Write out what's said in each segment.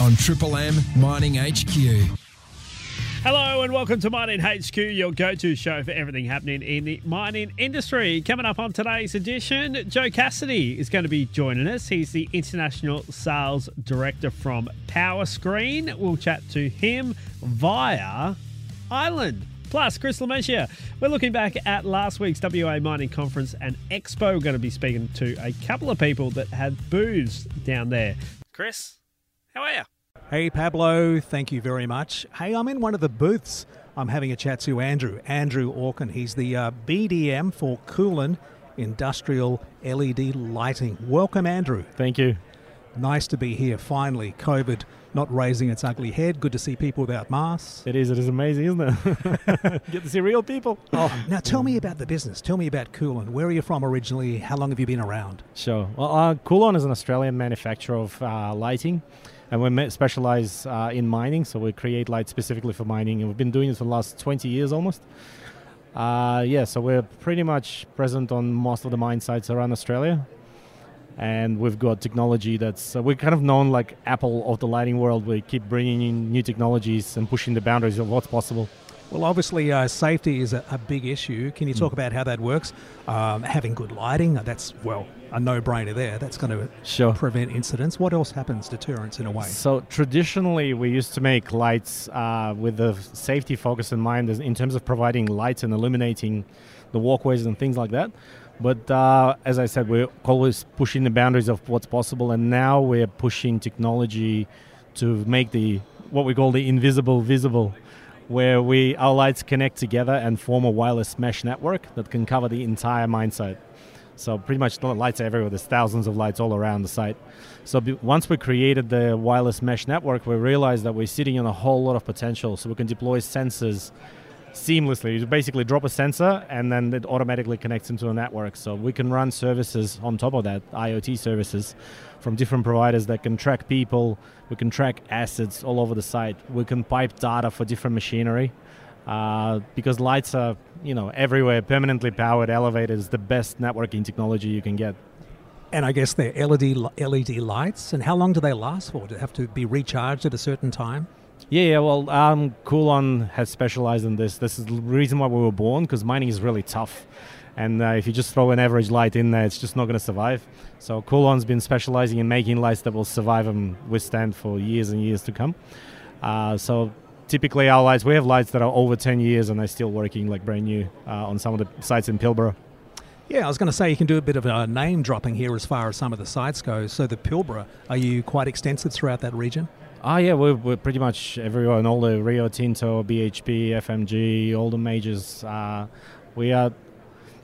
on Triple M Mining HQ. Hello and welcome to Mining HQ, your go to show for everything happening in the mining industry. Coming up on today's edition, Joe Cassidy is going to be joining us. He's the International Sales Director from Powerscreen. We'll chat to him via Island. Plus, Chris Lemessier. We're looking back at last week's WA Mining Conference and Expo. We're going to be speaking to a couple of people that had booths down there. Chris, how are you? Hey, Pablo, thank you very much. Hey, I'm in one of the booths. I'm having a chat to Andrew, Andrew Orkin. He's the uh, BDM for Coolon Industrial LED Lighting. Welcome, Andrew. Thank you. Nice to be here finally. COVID not raising its ugly head. Good to see people without masks. It is. It is amazing, isn't it? Get to see real people. Oh, now tell me about the business. Tell me about Coolon. Where are you from originally? How long have you been around? Sure. Well, uh, Coolon is an Australian manufacturer of uh, lighting and we specialize uh, in mining, so we create lights specifically for mining, and we've been doing this for the last 20 years almost. Uh, yeah, so we're pretty much present on most of the mine sites around Australia, and we've got technology that's uh, we're kind of known like Apple of the lighting world. We keep bringing in new technologies and pushing the boundaries of what's possible. Well, obviously, uh, safety is a, a, big issue. Can you talk mm. about how that works? Um, having good lighting, uh, that's, well, a no brainer there. That's going to sure. prevent incidents. What else happens? Deterrence in a way. So, traditionally, we used to make lights uh, with the safety focus in mind in terms of providing lights and illuminating the walkways and things like that. But uh, as I said, we're always pushing the boundaries of what's possible, and now we're pushing technology to make the what we call the invisible visible where we our lights connect together and form a wireless mesh network that can cover the entire mine site. So pretty much lights are everywhere. There's thousands of lights all around the site. So once we created the wireless mesh network, we realized that we're sitting on a whole lot of potential. So we can deploy sensors seamlessly. You basically drop a sensor and then it automatically connects into a network. So we can run services on top of that, IoT services from different providers that can track people. We can track assets all over the site. We can pipe data for different machinery. Uh, because lights are, you know, everywhere, permanently powered elevators, the best networking technology you can get. And I guess they're LED LED lights. And how long do they last for? Do they have to be recharged at a certain time? Yeah, yeah. Well, um, Coolon has specialized in this. This is the reason why we were born because mining is really tough, and uh, if you just throw an average light in there, it's just not going to survive. So Coolon's been specializing in making lights that will survive and withstand for years and years to come. Uh, so typically our lights, we have lights that are over 10 years and they're still working like brand new uh, on some of the sites in Pilbara. Yeah, I was going to say you can do a bit of a name dropping here as far as some of the sites go. So the Pilbara, are you quite extensive throughout that region? Ah, yeah, we're, we're pretty much everyone, all the Rio Tinto, BHP, FMG, all the majors. Uh, we are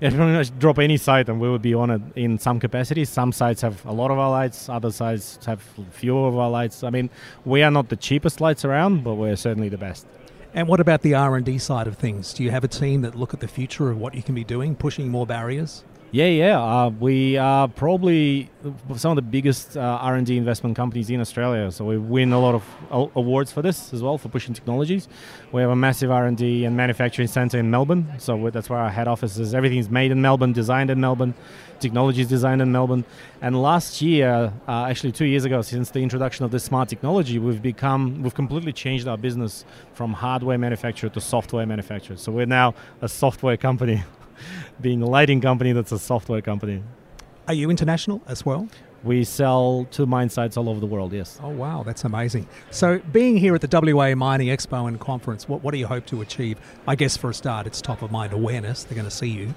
yeah, pretty much drop any site and we will be on it in some capacity. Some sites have a lot of our lights, other sites have fewer of our lights. I mean, we are not the cheapest lights around, but we're certainly the best. And what about the R&D side of things? Do you have a team that look at the future of what you can be doing, pushing more barriers? Yeah, yeah. Uh, we are probably some of the biggest uh, R&D investment companies in Australia. So we win a lot of awards for this as well for pushing technologies. We have a massive R&D and manufacturing center in Melbourne. So that's where our head office is. Everything is made in Melbourne, designed in Melbourne, technologies designed in Melbourne. And last year, uh, actually two years ago, since the introduction of this smart technology, we've become we've completely changed our business from hardware manufacturer to software manufacturer. So we're now a software company. being a lighting company that's a software company. Are you international as well? We sell to mine sites all over the world, yes. Oh, wow, that's amazing. So, being here at the WA Mining Expo and Conference, what, what do you hope to achieve? I guess for a start, it's top of mind awareness. They're going to see you.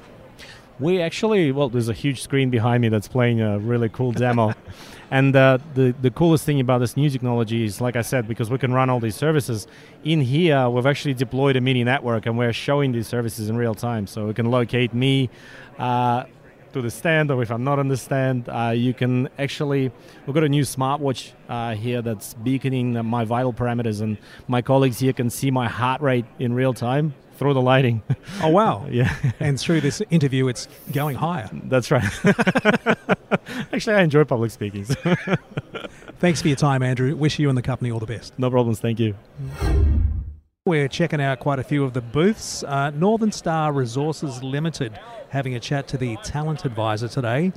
We actually, well, there's a huge screen behind me that's playing a really cool demo. and uh, the, the coolest thing about this new technology is, like I said, because we can run all these services, in here we've actually deployed a mini network and we're showing these services in real time. So we can locate me. Uh, to the stand, or if I'm not on the stand, uh, you can actually. We've got a new smartwatch uh, here that's beaconing my vital parameters, and my colleagues here can see my heart rate in real time through the lighting. Oh wow! yeah, and through this interview, it's going higher. That's right. Actually, I enjoy public speaking. Thanks for your time, Andrew. Wish you and the company all the best. No problems. Thank you. We're checking out quite a few of the booths. Uh, Northern Star Resources Limited having a chat to the talent advisor today.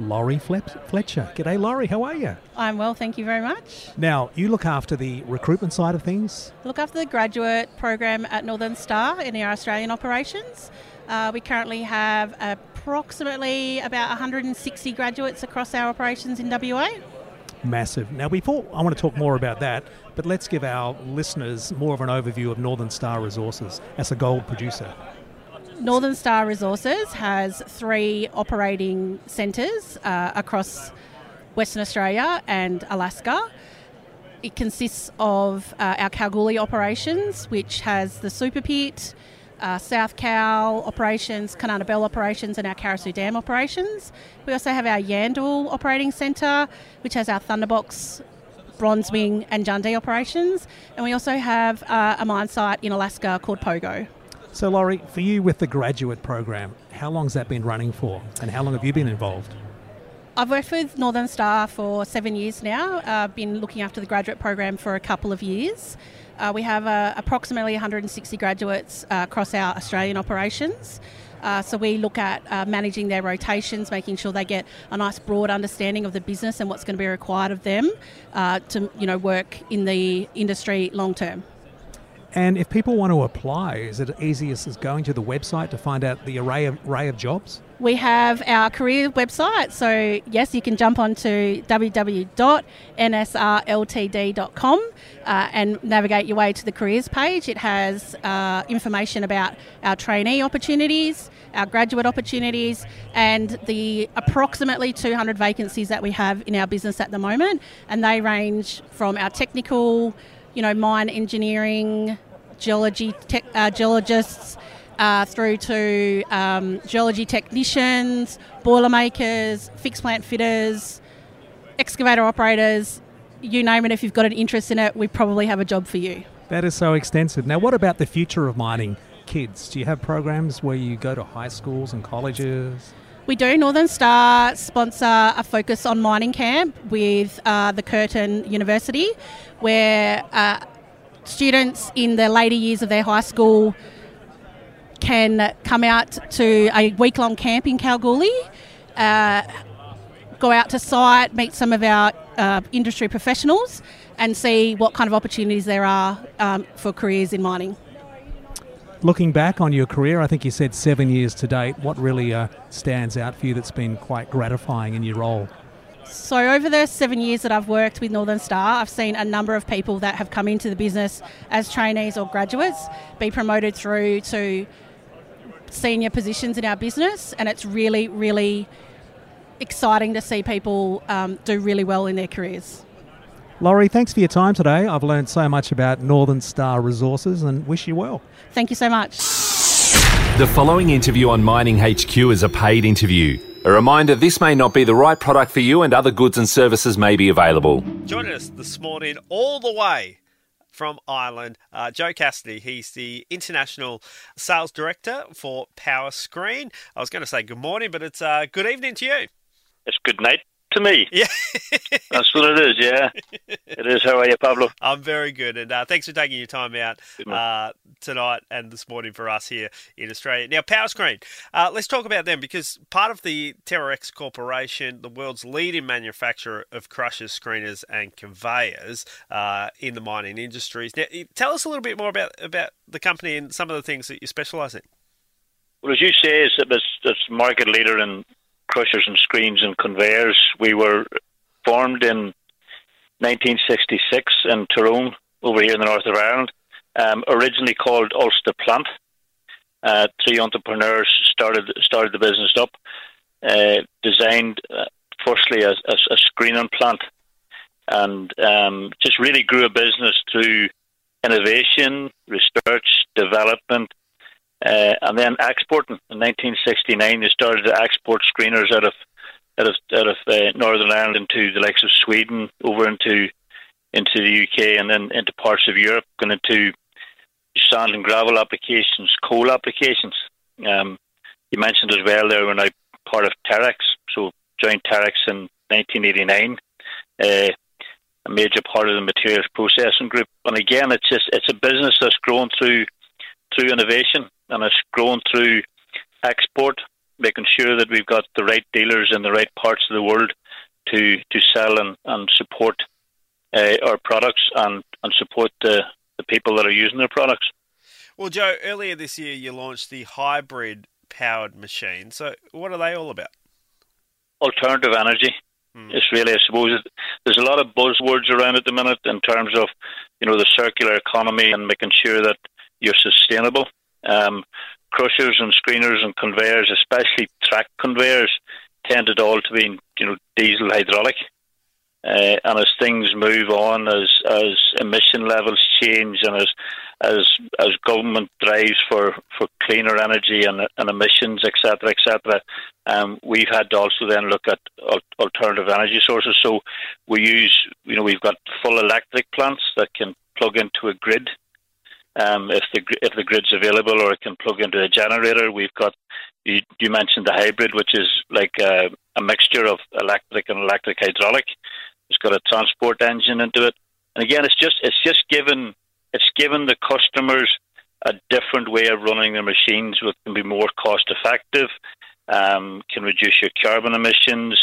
Laurie Fletcher. G'day, Laurie. How are you? I'm well, thank you very much. Now, you look after the recruitment side of things. Look after the graduate program at Northern Star in our Australian operations. Uh, we currently have approximately about 160 graduates across our operations in WA. Massive. Now, before I want to talk more about that, but let's give our listeners more of an overview of Northern Star Resources as a gold producer. Northern Star Resources has three operating centres uh, across Western Australia and Alaska. It consists of uh, our Kalgoorlie operations, which has the super pit, uh, South Kal operations, Kanowna Belle operations, and our Carosue Dam operations. We also have our Yandal operating centre, which has our Thunderbox, Bronzewing, and Jundee operations. And we also have uh, a mine site in Alaska called Pogo. So, Laurie, for you with the graduate program, how long has that been running for, and how long have you been involved? I've worked with Northern Star for seven years now. I've uh, been looking after the graduate program for a couple of years. Uh, we have uh, approximately 160 graduates uh, across our Australian operations. Uh, so we look at uh, managing their rotations, making sure they get a nice broad understanding of the business and what's going to be required of them to, you know, work in the industry long term. And if people want to apply, is it easy as going to the website to find out the array of, array of jobs? We have our career website, so yes, you can jump onto www.nsrltd.com uh, and navigate your way to the careers page. It has uh, information about our trainee opportunities, our graduate opportunities, and the approximately 200 vacancies that we have in our business at the moment. And they range from our technical you know, mine engineering, geology, tech, uh, geologists, uh, through to um, geology technicians, boilermakers, fixed plant fitters, excavator operators. You name it, if you've got an interest in it, we probably have a job for you. That is so extensive. Now, what about the future of mining? Kids, do you have programs where you go to high schools and colleges? We do. Northern Star sponsor a focus on mining camp with uh, the Curtin University, where uh, students in the later years of their high school can come out to a week long camp in Kalgoorlie, uh, go out to site, meet some of our uh, industry professionals, and see what kind of opportunities there are um, for careers in mining. Looking back on your career, I think you said seven years to date. What really uh, stands out for you that's been quite gratifying in your role? So, over the seven years that I've worked with Northern Star, I've seen a number of people that have come into the business as trainees or graduates be promoted through to senior positions in our business, and it's really, really exciting to see people um, do really well in their careers. Laurie, thanks for your time today. I've learned so much about Northern Star Resources and wish you well. Thank you so much. The following interview on Mining HQ is a paid interview. A reminder this may not be the right product for you and other goods and services may be available. Joining us this morning, all the way from Ireland, uh, Joe Cassidy. He's the International Sales Director for Powerscreen. I was going to say good morning, but it's uh, good evening to you. It's good night to me. Yeah. That's what it is, yeah. It is. How are you, Pablo? I'm very good. And uh, thanks for taking your time out uh, tonight and this morning for us here in Australia. Now, PowerScreen, uh, let's talk about them because part of the Terex Corporation, the world's leading manufacturer of crushers, screeners, and conveyors uh, in the mining industries. Now, tell us a little bit more about, about the company and some of the things that you specialise in. Well, as you say, it's, it's, it's market leader in crushers and screens and conveyors. We were formed in 1966 in Tyrone, over here in the north of Ireland. Um, originally called Ulster Plant. Uh, three entrepreneurs started started the business up. Uh, designed uh, firstly a, a, a, screening plant, and um, just really grew a business through innovation, research, development, uh, and then exporting. In 1969, they started to export screeners out of out of out of uh, Northern Ireland into the likes of Sweden, over into into the UK, and then into parts of Europe, going into sand and gravel applications, coal applications. Um, you mentioned as well there when now part of Terex, so joined Terex in 1989. Uh, a major part of the materials processing group, and again, it's just it's a business that's grown through through innovation and it's grown through export. making sure that we've got the right dealers in the right parts of the world to to sell and, and support uh, our products and, and support the, the people that are using their products. Well, Joe, earlier this year you launched the hybrid powered machine. So, what are they all about? Alternative energy. Mm. It's really, I suppose, there's a lot of buzzwords around at the minute in terms of, you know, the circular economy and making sure that you're sustainable. Um, crushers and screeners and conveyors, especially track conveyors, tended all to be, you know, diesel hydraulic. Uh, and as things move on, as as emission levels change, and as as as government drives for, for cleaner energy and, and emissions, etc., etc., um, we've had to also then look at alternative energy sources. So we use, you know, we've got full electric plants that can plug into a grid um, if the if the grid's available, or it can plug into a generator. We've got you, you mentioned the hybrid, which is like a, a mixture of electric and electric hydraulic. It's got a transport engine into it, and again, it's just it's just given it's given the customers a different way of running their machines, which can be more cost effective, um, can reduce your carbon emissions,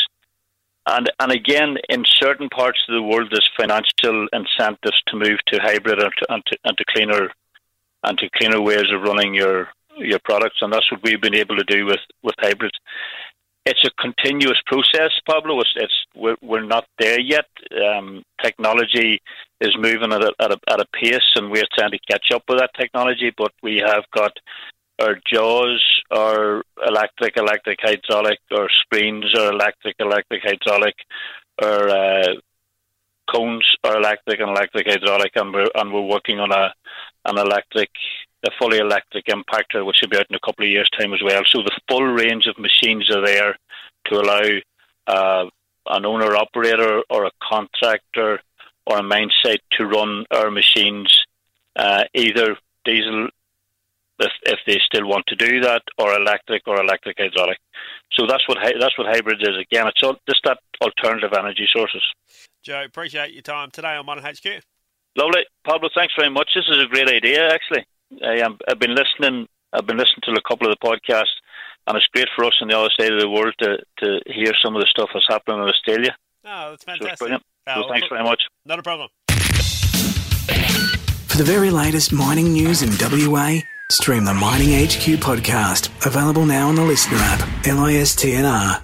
and and again, in certain parts of the world, there's financial incentives to move to hybrid and to, and to, and to cleaner and to cleaner ways of running your your products, and that's what we've been able to do with with hybrids it's a continuous process, Pablo. It's, it's we're, we're not there yet. Um, technology is moving at a, at a, at a pace, and we're trying to catch up with that technology. But we have got our jaws or electric, electric, hydraulic, or screens or electric, electric, hydraulic, or uh, cones are electric and electric, hydraulic, and we're and we're working on a an electric a fully electric impactor, which will be out in a couple of years' time as well. So the full range of machines are there to allow uh, an owner operator or a contractor or a mine site to run our machines uh, either diesel if, if they still want to do that or electric or electric hydraulic. So that's what that's what hybrid is. Again, it's all, just that alternative energy sources. Joe, appreciate your time today on Mining HQ. Lovely, Pablo. Thanks very much. This is a great idea, actually. I am, I've been listening. I've been listening to a couple of the podcasts, and it's great for us on the other side of the world to, to hear some of the stuff that's happening in Australia. Oh, that's fantastic. So brilliant. Oh, so thanks very much. Not a problem. For the very latest mining news in WA, stream the Mining HQ podcast. Available now on the LiSTNR app. L I S T N R.